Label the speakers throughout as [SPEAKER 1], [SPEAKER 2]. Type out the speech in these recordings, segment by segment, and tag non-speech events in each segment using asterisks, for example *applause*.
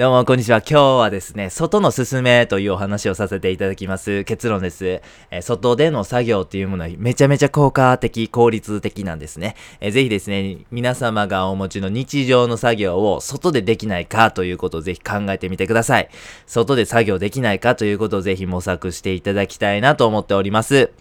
[SPEAKER 1] どうも、こんにちは。今日はですね、外のすすめというお話をさせていただきます。結論です。え、外での作業っていうものはめちゃめちゃ効果的、効率的なんですね。えー、ぜひですね、皆様がお持ちの日常の作業を外でできないかということをぜひ考えてみてください。外で作業できないかということをぜひ模索していただきたいなと思っております。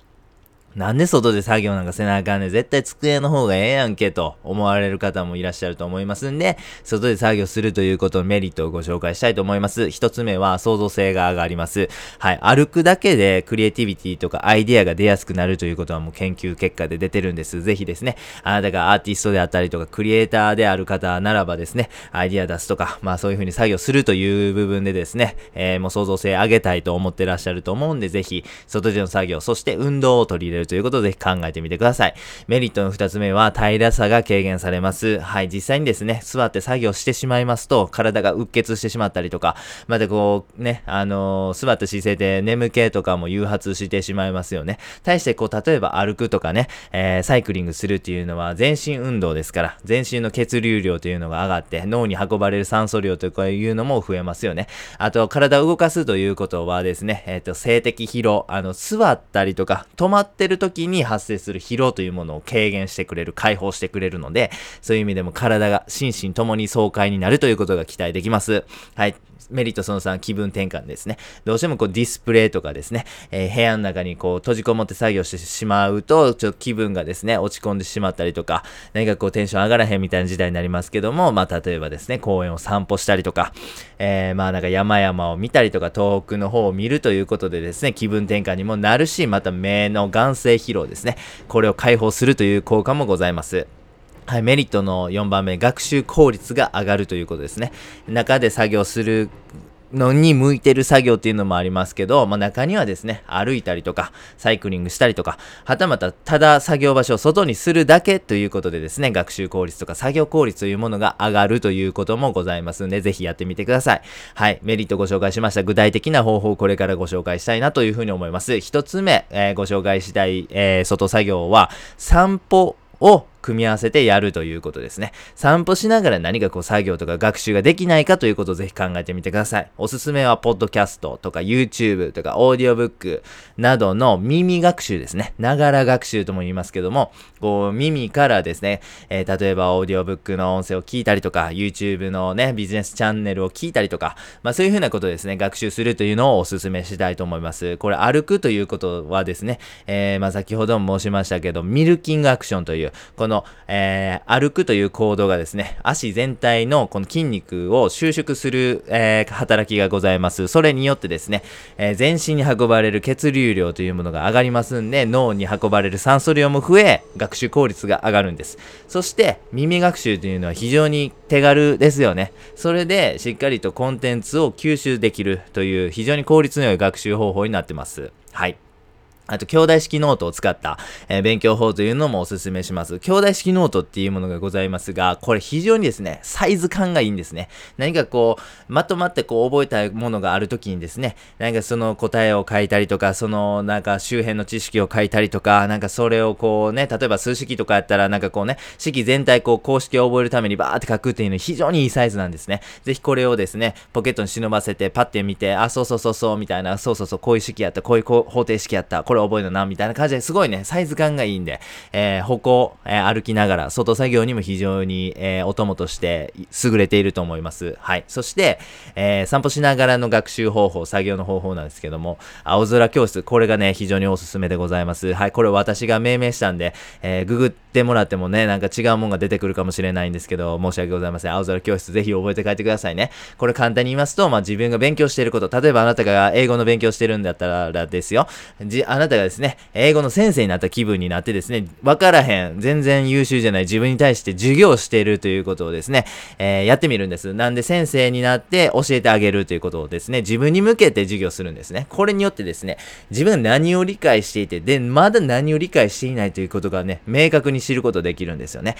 [SPEAKER 1] なんで外で作業なんかせなあかんねん。絶対机の方がええやんけと思われる方もいらっしゃると思いますんで、外で作業するということのメリットをご紹介したいと思います。一つ目は創造性が上がります。はい。歩くだけでクリエイティビティとかアイディアが出やすくなるということはもう研究結果で出てるんです。ぜひですね、あなたがアーティストであったりとかクリエイターである方ならばですね、アイディア出すとか、まあそういう風に作業するという部分でですね、えー、もう創造性上げたいと思ってらっしゃると思うんで、ぜひ外での作業、そして運動を取り入れるということをぜひ考えてみてください。メリットの二つ目は平らさが軽減されます。はい、実際にですね、座って作業してしまいますと、体がうっ血してしまったりとか、またこう、ね、あのー、座った姿勢で眠気とかも誘発してしまいますよね。対してこう、例えば歩くとかね、えー、サイクリングするっていうのは全身運動ですから、全身の血流量というのが上がって、脳に運ばれる酸素量とかいうのも増えますよね。あと、体を動かすということはですね、えっ、ー、と、静的疲労、あの、座ったりとか、止まってる時に発生する疲労というものを軽減してくれる、解放してくれるので、そういう意味でも体が心身ともに爽快になるということが期待できます。はい。メリットその3、気分転換ですね。どうしてもこうディスプレイとかですね、えー、部屋の中にこう閉じこもって作業してしまうと、ちょっと気分がですね、落ち込んでしまったりとか、何かこうテンション上がらへんみたいな時代になりますけども、まあ例えばですね、公園を散歩したりとか、えー、まあなんか山々を見たりとか、遠くの方を見るということでですね、気分転換にもなるし、また目の眼性疲労ですね、これを解放するという効果もございます。はい、メリットの4番目、学習効率が上がるということですね。中で作業するのに向いてる作業っていうのもありますけど、まあ、中にはですね、歩いたりとか、サイクリングしたりとか、はたまたただ作業場所を外にするだけということでですね、学習効率とか作業効率というものが上がるということもございますんで、ぜひやってみてください。はい、メリットご紹介しました。具体的な方法をこれからご紹介したいなというふうに思います。一つ目、えー、ご紹介したい、えー、外作業は、散歩を組み合わせてやるということですね。散歩しながら何かこう作業とか学習ができないかということをぜひ考えてみてください。おすすめは、ポッドキャストとか YouTube とかオーディオブックなどの耳学習ですね。ながら学習とも言いますけども、こう耳からですね、えー、例えばオーディオブックの音声を聞いたりとか、YouTube のね、ビジネスチャンネルを聞いたりとか、まあそういうふうなことですね、学習するというのをおすすめしたいと思います。これ歩くということはですね、えー、まあ先ほども申しましたけど、ミルキングアクションという、この、のえー、歩くという行動がですね、足全体のこの筋肉を収縮する、えー、働きがございます。それによってですね、えー、全身に運ばれる血流量というものが上がりますんで、脳に運ばれる酸素量も増え、学習効率が上がるんです。そして、耳学習というのは非常に手軽ですよね。それで、しっかりとコンテンツを吸収できるという非常に効率の良い学習方法になってます。はい。あと、京大式ノートを使った、えー、勉強法というのもお勧めします。京大式ノートっていうものがございますが、これ非常にですね、サイズ感がいいんですね。何かこう、まとまってこう覚えたものがあるときにですね、何かその答えを書いたりとか、そのなんか周辺の知識を書いたりとか、なんかそれをこうね、例えば数式とかやったらなんかこうね、式全体こう公式を覚えるためにバーって書くっていうの非常にいいサイズなんですね。ぜひこれをですね、ポケットに忍ばせてパッて見て、あ、そうそうそうそうみたいな、そうそうそう、こういう式やった、こういう方程式やった、これれ覚えるな、みたいな感じですごいね、サイズ感がいいんで、えー、歩行、えー、歩きながら、外作業にも非常に、えー、お供として優れていると思います。はい。そして、えー、散歩しながらの学習方法、作業の方法なんですけども、青空教室、これがね、非常におすすめでございます。はい。これ私が命名したんで、えー、ググってもらってもね、なんか違うもんが出てくるかもしれないんですけど、申し訳ございません。青空教室、ぜひ覚えて帰ってくださいね。これ簡単に言いますと、まあ、自分が勉強していること、例えばあなたが英語の勉強してるんだったらですよ。じ、あながですね、英語の先生になった気分になってですね、わからへん、全然優秀じゃない自分に対して授業しているということをですね、えー、やってみるんです。なんで先生になって教えてあげるということをですね、自分に向けて授業するんですね。これによってですね、自分が何を理解していて、で、まだ何を理解していないということがね、明確に知ることできるんですよね。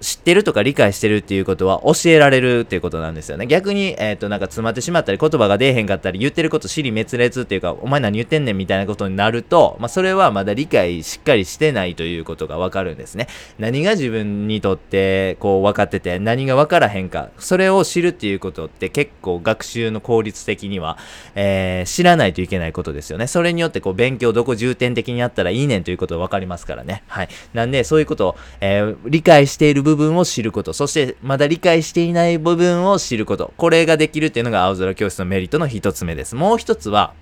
[SPEAKER 1] 知ってるとか理解してるっていうことは教えられるっていうことなんですよね。逆に、えっ、ー、と、なんか詰まってしまったり、言葉が出えへんかったり、言ってること尻滅裂っていうか、お前何言ってんねんみたいなことになると、まあ、それはまだ理解しっかりしてないということがわかるんですね。何が自分にとって、こう、分かってて、何が分からへんか、それを知るっていうことって結構学習の効率的には、えー、知らないといけないことですよね。それによって、こう、勉強どこ重点的にやったらいいねんということが分かりますからね。はい。なんで、そういうことを、えー、理解している部分を知ること、そしてまだ理解していない部分を知ること、これができるっていうのが青空教室のメリットの一つ目です。もう一つは、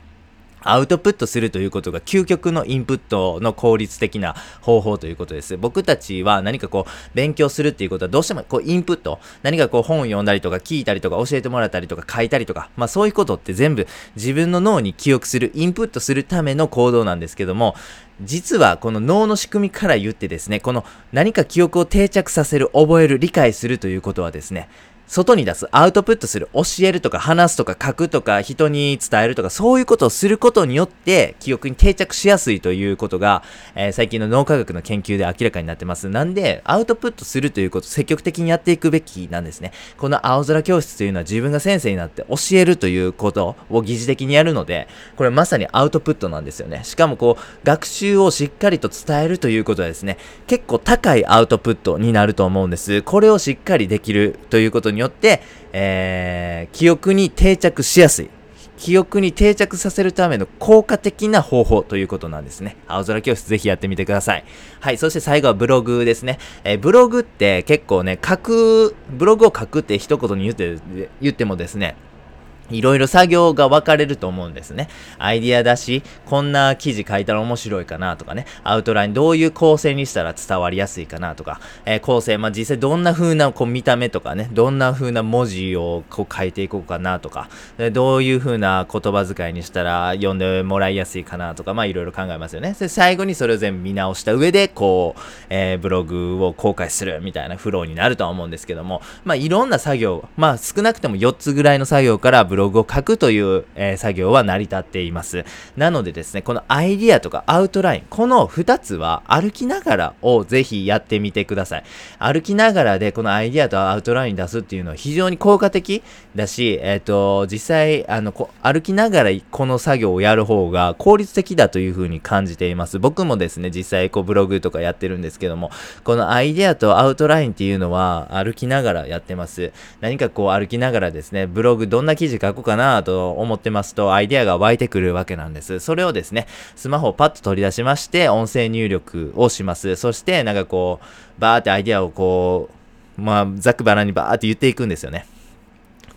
[SPEAKER 1] アウトプットするということが究極のインプットの効率的な方法ということです。僕たちは何かこう勉強するっていうことはどうしてもこうインプット、何かこう本を読んだりとか聞いたりとか教えてもらったりとか書いたりとか、まあそういうことって全部自分の脳に記憶する、インプットするための行動なんですけども、実はこの脳の仕組みから言ってですね、この何か記憶を定着させる、覚える、理解するということはですね、外に出す、アウトプットする、教えるとか話すとか書くとか人に伝えるとかそういうことをすることによって記憶に定着しやすいということが、えー、最近の脳科学の研究で明らかになってます。なんで、アウトプットするということ積極的にやっていくべきなんですね。この青空教室というのは自分が先生になって教えるということを疑似的にやるので、これまさにアウトプットなんですよね。しかもこう、学習をしっかりと伝えるということはですね、結構高いアウトプットになると思うんです。これをしっかりできるということによって、えー、記憶に定着しやすい。記憶に定着させるための効果的な方法ということなんですね。青空教室ぜひやってみてください。はい。そして最後はブログですね。えー、ブログって結構ね、書く、ブログを書くって一言に言って、言ってもですね、いろいろ作業が分かれると思うんですね。アイディアだし、こんな記事書いたら面白いかなとかね、アウトラインどういう構成にしたら伝わりやすいかなとか、えー、構成、まあ、実際どんな風なこう見た目とかね、どんな風な文字をこう書いていこうかなとか、どういう風な言葉遣いにしたら読んでもらいやすいかなとか、まあいろいろ考えますよね。で最後にそれを全部見直した上で、こう、えー、ブログを公開するみたいなフローになるとは思うんですけども、まあいろんな作業、まあ少なくても4つぐらいの作業からブログブログを書くという、えー、作業は成り立っています。なのでですね、このアイディアとかアウトライン、この2つは歩きながらをぜひやってみてください。歩きながらでこのアイディアとアウトライン出すっていうのは非常に効果的だし、えっ、ー、と、実際、あの、歩きながらこの作業をやる方が効率的だというふうに感じています。僕もですね、実際こうブログとかやってるんですけども、このアイディアとアウトラインっていうのは歩きながらやってます。何かこう歩きながらですね、ブログどんな記事書こうかなと思ってますと、アイデアが湧いてくるわけなんです。それをですね、スマホをパッと取り出しまして、音声入力をします。そして、なんかこう、バーってアイデアをこう、まあ、ざっくばらにバーって言っていくんですよね。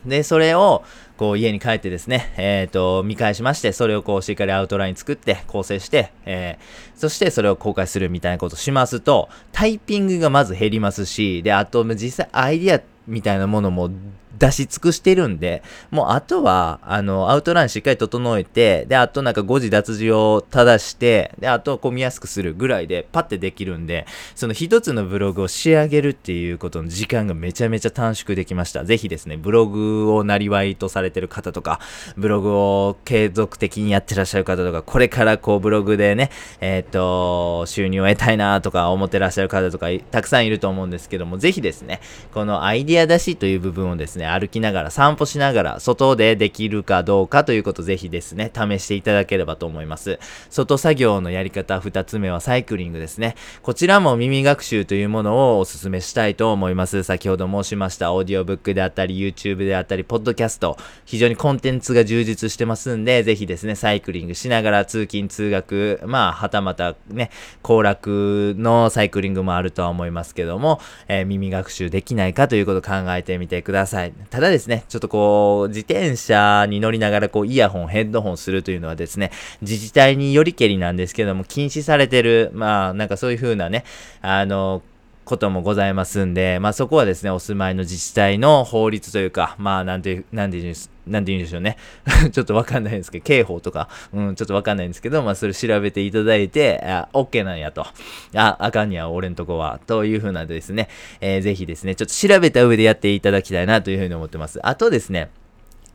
[SPEAKER 1] で、それを、こう家に帰ってですね、えっ、ー、と、見返しまして、それをこうしっかりアウトライン作って、構成して、えー、そしてそれを公開するみたいなことしますと、タイピングがまず減りますし、で、あと実際アイディアみたいなものも出し尽くしてるんで、もうあとは、あの、アウトラインしっかり整えて、で、あとなんか誤字脱字を正して、で、あとこう見やすくするぐらいでパッてできるんで、その一つのブログを仕上げるっていうことの時間がめちゃめちゃ短縮できました。ぜひですね、ブログをなりわいとされてる方とか、ブログを継続的にやってらっしゃる方とか、これからこうブログでね、えっ、と、収入を得たいなとか思ってらっしゃる方とかたくさんいると思うんですけども、ぜひですね、このアイディア出しという部分をですね、歩きながら、散歩しながら、外でできるかどうかということぜひですね、試していただければと思います。外作業のやり方2つ目はサイクリングですね。こちらも耳学習というものをお勧めしたいと思います。先ほど申しましたオーディオブックであったり、YouTube であったり、ポッドキャスト、非常にコンテンツが充実してますんで、ぜひですね、サイクリングしながら通勤通学、まあ、はたまたね、行楽のサイクリングもあるとは思いますけども、えー、耳学習できないかということを考考えてみてください。ただですね、ちょっとこう、自転車に乗りながらこう、イヤホン、ヘッドホンするというのはですね、自治体によりけりなんですけども、禁止されてる、まあ、なんかそういう風なね、あの、こともございますんで、まあそこはですね、お住まいの自治体の法律というか、まあなんて、なんて言うんです、なんて言うんでしょうね。*laughs* ちょっとわかんないんですけど、刑法とか、うん、ちょっとわかんないんですけど、まあそれ調べていただいて、あ、OK なんやと。あ、あかんや、俺んとこは。というふうなですね、えー、ぜひですね、ちょっと調べた上でやっていただきたいなというふうに思ってます。あとですね、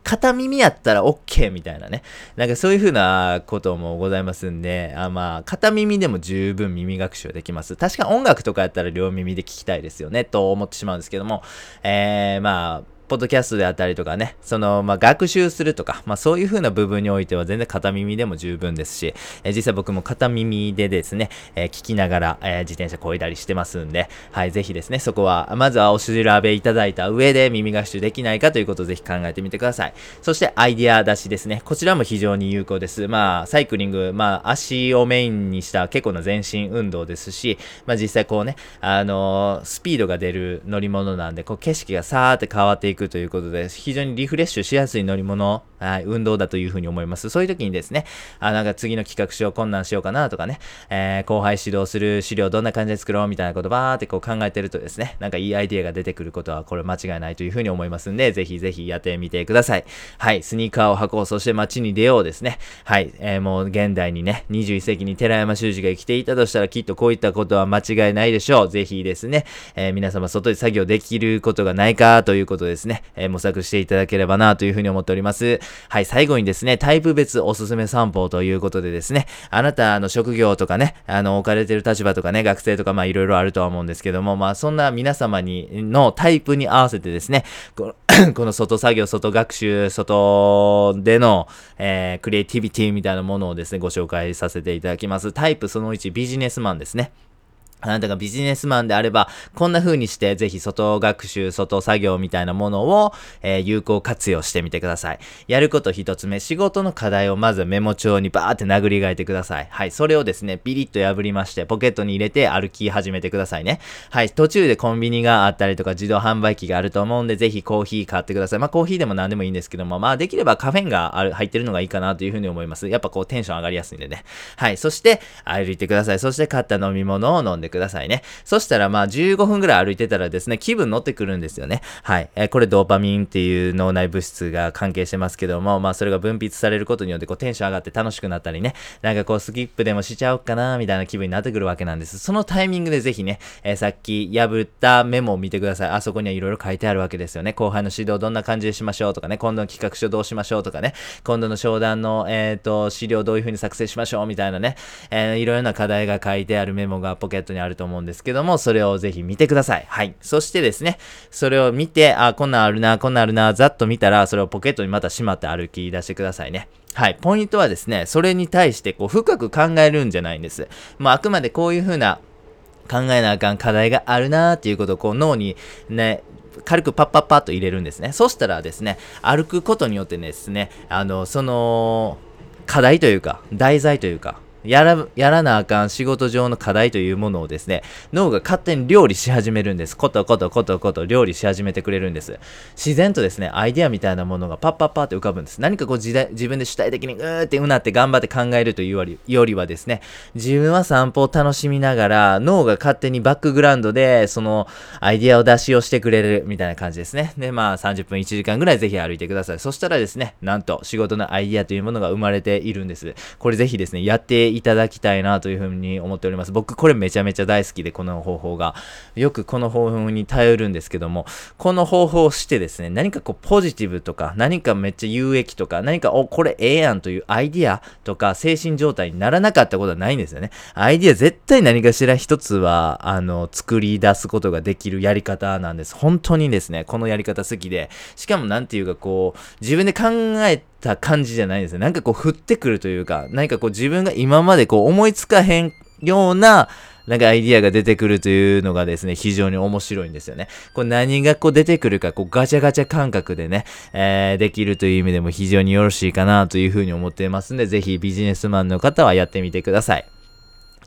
[SPEAKER 1] 片耳やったら OK みたいなね。なんかそういう風なこともございますんで、あまあ、片耳でも十分耳学習できます。確か音楽とかやったら両耳で聞きたいですよね、と思ってしまうんですけども、えー、まあ、ポッドキャストであったりとかね、その、まあ、学習するとか、まあ、そういう風な部分においては全然片耳でも十分ですし、えー、実際僕も片耳でですね、えー、聞きながら、えー、自転車こいだりしてますんで、はい、ぜひですね、そこは、まずはお調べいただいた上で耳学習できないかということをぜひ考えてみてください。そして、アイディア出しですね。こちらも非常に有効です。まあ、サイクリング、まあ、足をメインにした結構な全身運動ですし、まあ、実際こうね、あのスピードが出る乗り物なんで、こう景色がさーって変わっていくいくということで、非常にリフレッシュしやすい乗り物、はい、運動だというふうに思います。そういう時にですね、あ、なんか次の企画書を困難しようかなとかね、えー、後輩指導する資料どんな感じで作ろうみたいなことばーってこう考えてるとですね、なんかいいアイディアが出てくることはこれ間違いないというふうに思いますんで、ぜひぜひやってみてください。はい、スニーカーを履こう、そして街に出ようですね。はい、えー、もう現代にね、21世紀に寺山修司が生きていたとしたらきっとこういったことは間違いないでしょう。ぜひですね、えー、皆様外で作業できることがないかということですね、えー、模索していただければなというふうに思っております。はい、最後にですね、タイプ別おすすめ散歩ということでですね、あなたの職業とかね、あの、置かれてる立場とかね、学生とかまあいろいろあるとは思うんですけども、まあそんな皆様に、のタイプに合わせてですね、この *coughs* この外作業、外学習、外での、えー、クリエイティビティみたいなものをですね、ご紹介させていただきます。タイプその1、ビジネスマンですね。あなたがビジネスマンであれば、こんな風にして、ぜひ外学習、外作業みたいなものを、えー、有効活用してみてください。やること一つ目、仕事の課題をまずメモ帳にバーって殴り書いてください。はい。それをですね、ビリッと破りまして、ポケットに入れて歩き始めてくださいね。はい。途中でコンビニがあったりとか、自動販売機があると思うんで、ぜひコーヒー買ってください。まあ、コーヒーでも何でもいいんですけども、まあ、できればカフェインがある、入ってるのがいいかなという風に思います。やっぱこう、テンション上がりやすいんでね。はい。そして、歩いてください。そして、買った飲み物を飲んでくださいね。そしたらまあ15分ぐらい歩いてたらですね、気分乗ってくるんですよね。はい。えー、これドーパミンっていう脳内物質が関係してますけども、まあそれが分泌されることによってこうテンション上がって楽しくなったりね、なんかこうスキップでもしちゃおうかな、みたいな気分になってくるわけなんです。そのタイミングでぜひね、えー、さっき破ったメモを見てください。あそこにはいろいろ書いてあるわけですよね。後輩の指導どんな感じでしましょうとかね、今度の企画書どうしましょうとかね、今度の商談の、えっ、ー、と、資料どういう風に作成しましょうみたいなね、えー、いろいろな課題が書いてあるメモがポケットにあると思うんですけども、それをぜひ見てください。はい。そしてですね、それを見て、あ、こんなんあるな、こんなんあるな、ざっと見たら、それをポケットにまたしまって歩き出してくださいね。はい。ポイントはですね、それに対してこう深く考えるんじゃないんです。まあ、あくまでこういう風な考えなあかん課題があるなーっていうことをこう脳にね、軽くパッパッパッと入れるんですね。そしたらですね、歩くことによってですね、あの、その、課題というか、題材というか、やら、やらなあかん仕事上の課題というものをですね、脳が勝手に料理し始めるんです。ことことことこと料理し始めてくれるんです。自然とですね、アイデアみたいなものがパッパッパって浮かぶんです。何かこう自分で主体的にうーってうなって頑張って考えるというよりよりはですね、自分は散歩を楽しみながら、脳が勝手にバックグラウンドで、そのアイデアを出しをしてくれるみたいな感じですね。で、まあ30分1時間ぐらいぜひ歩いてください。そしたらですね、なんと仕事のアイデアというものが生まれているんです。これぜひですね、やっていただきたいなというふうに思っております。僕これめちゃめちゃ大好きで、この方法が。よくこの方法に頼るんですけども、この方法をしてですね、何かこうポジティブとか、何かめっちゃ有益とか、何か、お、これええやんというアイディアとか精神状態にならなかったことはないんですよね。アイディア絶対何かしら一つは、あの、作り出すことができるやり方なんです。本当にですね、このやり方好きで、しかもなんていうかこう、自分で考えて、た感じじゃないですね。なんかこう降ってくるというか、何かこう自分が今までこう思いつかへんような、なんかアイディアが出てくるというのがですね、非常に面白いんですよね。これ何がこう出てくるか、こうガチャガチャ感覚でね、えー、できるという意味でも非常によろしいかなというふうに思っていますんで、ぜひビジネスマンの方はやってみてください。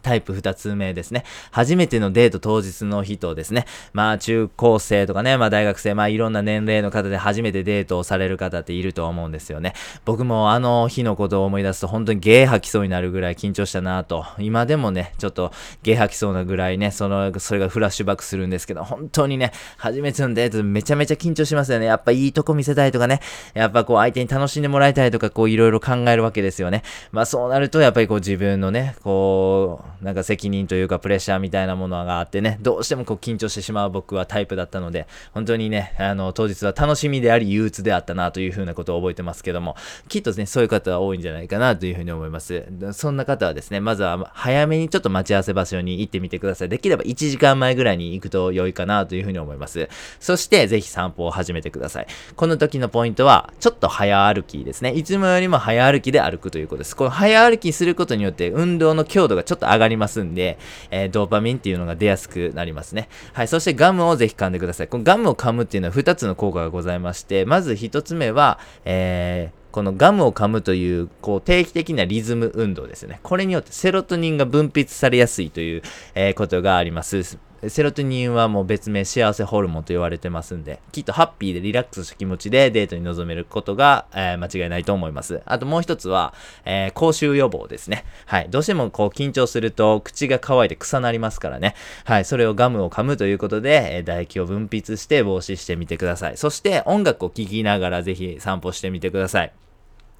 [SPEAKER 1] タイプ2つ目ですね。初めてのデート当日の人ですね。まあ中高生とかね、まあ大学生、まあいろんな年齢の方で初めてデートをされる方っていると思うんですよね。僕もあの日のことを思い出すと本当にゲー吐きそうになるぐらい緊張したなと。今でもね、ちょっとゲー吐きそうなぐらいね、その、それがフラッシュバックするんですけど、本当にね、初めてのデートめちゃめちゃ緊張しますよね。やっぱいいとこ見せたいとかね、やっぱこう相手に楽しんでもらいたいとか、こういろいろ考えるわけですよね。まあそうなると、やっぱりこう自分のね、こう、なんか責任というかプレッシャーみたいなものがあってね、どうしてもこう緊張してしまう僕はタイプだったので、本当にね、あの、当日は楽しみであり憂鬱であったなというふうなことを覚えてますけども、きっとね、そういう方は多いんじゃないかなというふうに思います。そんな方はですね、まずは早めにちょっと待ち合わせ場所に行ってみてください。できれば1時間前ぐらいに行くと良いかなというふうに思います。そして、ぜひ散歩を始めてください。この時のポイントは、ちょっと早歩きですね。いつもよりも早歩きで歩くということです。この早歩きすることによって運動の強度がちょっと上がりますんで、えー、ドーパミンっていうのが出やすくなりますね。はい。そしてガムをぜひ噛んでください。このガムを噛むっていうのは2つの効果がございまして、まず1つ目は、えーこのガムを噛むという、こう、定期的なリズム運動ですね。これによってセロトニンが分泌されやすいという、えー、ことがあります。セロトニンはもう別名幸せホルモンと言われてますんで、きっとハッピーでリラックスした気持ちでデートに臨めることが、えー、間違いないと思います。あともう一つは、えー、口臭予防ですね。はい。どうしてもこう緊張すると口が乾いて臭なりますからね。はい。それをガムを噛むということで、えー、唾液を分泌して防止してみてください。そして音楽を聴きながらぜひ散歩してみてください。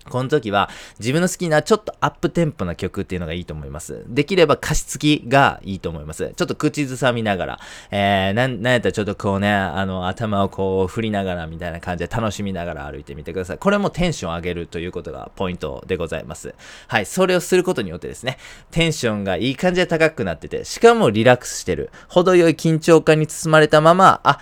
[SPEAKER 1] この時は自分の好きなちょっとアップテンポな曲っていうのがいいと思います。できれば歌詞付きがいいと思います。ちょっと口ずさみながら、えー、なん、なんやったらちょっとこうね、あの、頭をこう振りながらみたいな感じで楽しみながら歩いてみてください。これもテンション上げるということがポイントでございます。はい、それをすることによってですね、テンションがいい感じで高くなってて、しかもリラックスしてる。程よい緊張感に包まれたまま、あ、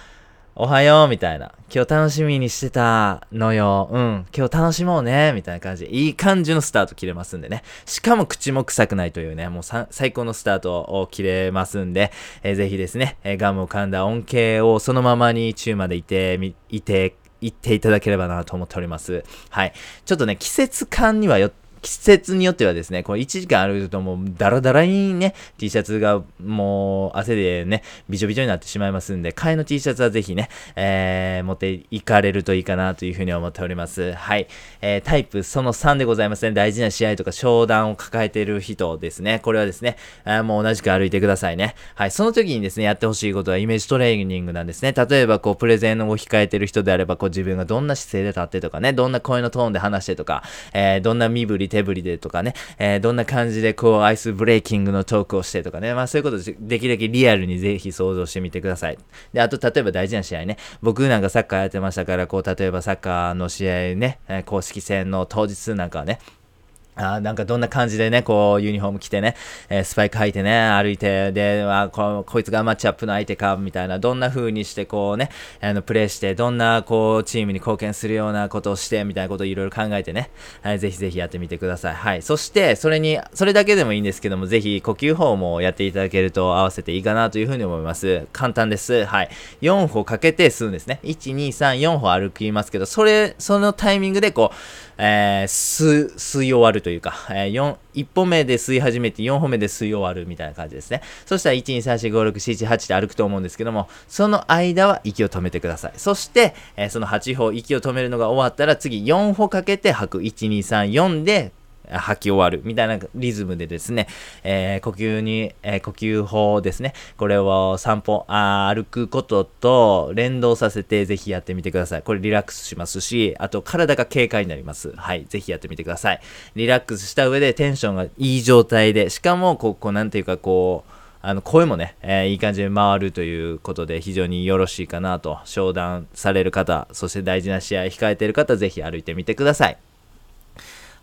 [SPEAKER 1] おはようみたいな。今日楽しみにしてたのよ。うん。今日楽しもうね。みたいな感じ、いい感じのスタート切れますんでね。しかも口も臭くないというね、もう最高のスタートを切れますんで、えー、ぜひですね、え、ガムを噛んだ恩恵をそのままに中までいて、いて、いっていただければなと思っております。はい。ちょっとね、季節感にはよって季節によってはですね、この1時間歩くともうダラダラにね、T シャツがもう汗でね、びちょびちょになってしまいますんで、替えの T シャツはぜひね、えー、持っていかれるといいかなというふうに思っております。はい。えー、タイプその3でございますね。大事な試合とか商談を抱えている人ですね。これはですね、あもう同じく歩いてくださいね。はい。その時にですね、やってほしいことはイメージトレーニングなんですね。例えば、こう、プレゼンを控えてる人であれば、こう、自分がどんな姿勢で立ってとかね、どんな声のトーンで話してとか、えー、どんな身振り手振りでとかね、えー、どんな感じでこうアイスブレイキングのトークをしてとかね、まあそういうことでできるだけリアルにぜひ想像してみてください。で、あと例えば大事な試合ね、僕なんかサッカーやってましたから、こう例えばサッカーの試合ね、公式戦の当日なんかはね、あなんかどんな感じでね、こう、ユニフォーム着てね、えー、スパイク履いてね、歩いて、で、あここいつがマッチアップの相手か、みたいな、どんな風にしてこうね、あの、プレイして、どんなこう、チームに貢献するようなことをして、みたいなことをいろいろ考えてね、はい、ぜひぜひやってみてください。はい。そして、それに、それだけでもいいんですけども、ぜひ呼吸法もやっていただけると合わせていいかなというふうに思います。簡単です。はい。4歩かけて吸うんですね。1、2、3、4歩歩きますけど、それ、そのタイミングでこう、えー、吸、吸い終わるというか、えー、4、1歩目で吸い始めて4歩目で吸い終わるみたいな感じですね。そしたら1、2、3、4、5、6、7、8って歩くと思うんですけども、その間は息を止めてください。そして、えー、その8歩、息を止めるのが終わったら次4歩かけて吐く。1、2、3、4で吐き終わるみたいなリズムでですね、えー、呼吸に、えー、呼吸法ですね。これを散歩あ、歩くことと連動させてぜひやってみてください。これリラックスしますし、あと体が軽快になります。はい。ぜひやってみてください。リラックスした上でテンションがいい状態で、しかも、こう、こうなんていうかこう、あの声もね、えー、いい感じで回るということで非常によろしいかなと商談される方、そして大事な試合控えている方、ぜひ歩いてみてください。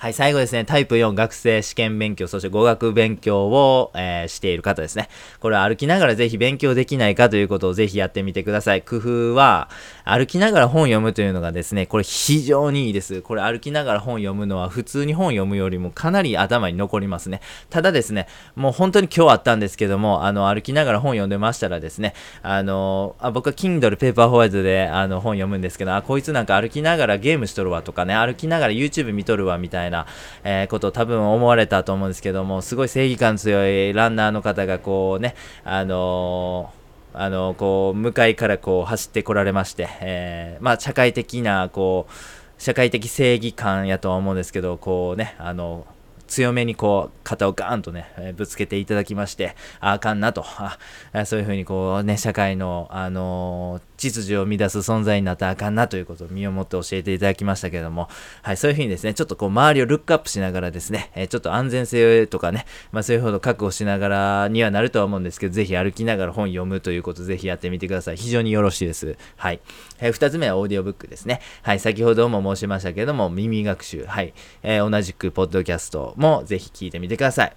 [SPEAKER 1] はい、最後ですね、タイプ4学生試験勉強、そして語学勉強を、えー、している方ですね。これ歩きながらぜひ勉強できないかということをぜひやってみてください。工夫は、歩きながら本読むというのがですね、これ非常にいいです。これ歩きながら本読むのは普通に本読むよりもかなり頭に残りますね。ただですね、もう本当に今日あったんですけども、あの、歩きながら本読んでましたらですね、あの、あ僕は Kindle ペーパーホワイトであの本読むんですけど、あ、こいつなんか歩きながらゲームしとるわとかね、歩きながら YouTube 見とるわみたいなな、えー、ことを多分思われたと思うんですけども、すごい正義感強いランナーの方がこうね、あのーあのこう向かいからこう走ってこられまして、えー、まあ、社会的なこう社会的正義感やとは思うんですけどこうねあの強めにこう肩をガーンとね、えぶつけていただきましてああかんなとあそういうふうにこうね社会の、あの秩序を乱す存在になったらあかんなということを身をもって教えていただきましたけれども、はい、そういうふうにですね、ちょっとこう周りをルックアップしながらですね、え、ちょっと安全性とかね、まあそういうほど確保しながらにはなるとは思うんですけど、ぜひ歩きながら本読むということぜひやってみてください。非常によろしいです。はい。えー、二つ目はオーディオブックですね。はい、先ほども申しましたけども、耳学習。はい。えー、同じくポッドキャストもぜひ聞いてみてください。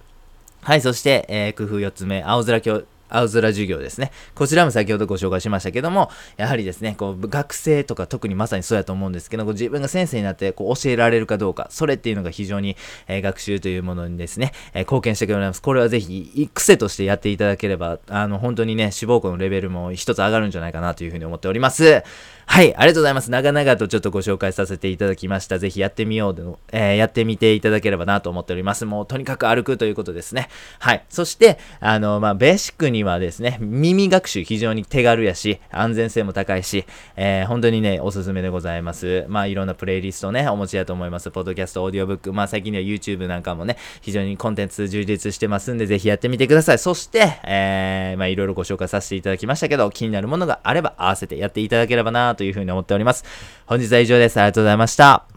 [SPEAKER 1] はい、そして、えー、工夫4つ目、青空教青空授業ですね。こちらも先ほどご紹介しましたけども、やはりですね、こう、学生とか特にまさにそうやと思うんですけど、自分が先生になってこう教えられるかどうか、それっていうのが非常に、えー、学習というものにですね、えー、貢献してくれます。これはぜひ、癖としてやっていただければ、あの、本当にね、志望校のレベルも一つ上がるんじゃないかなというふうに思っております。はい、ありがとうございます。長々とちょっとご紹介させていただきました。ぜひやってみようでえー、やってみていただければなと思っております。もうとにかく歩くということですね。はい。そして、あの、まあ、ベーシックにはですね、耳学習非常に手軽やし、安全性も高いし、えー、本当にね、おすすめでございます。まあ、いろんなプレイリストね、お持ちだと思います。ポッドキャスト、オーディオブック、まあ、最近では YouTube なんかもね、非常にコンテンツ充実してますんで、ぜひやってみてください。そして、えー、まあ、いろいろご紹介させていただきましたけど、気になるものがあれば合わせてやっていただければなというふうに思っております。本日は以上です。ありがとうございました。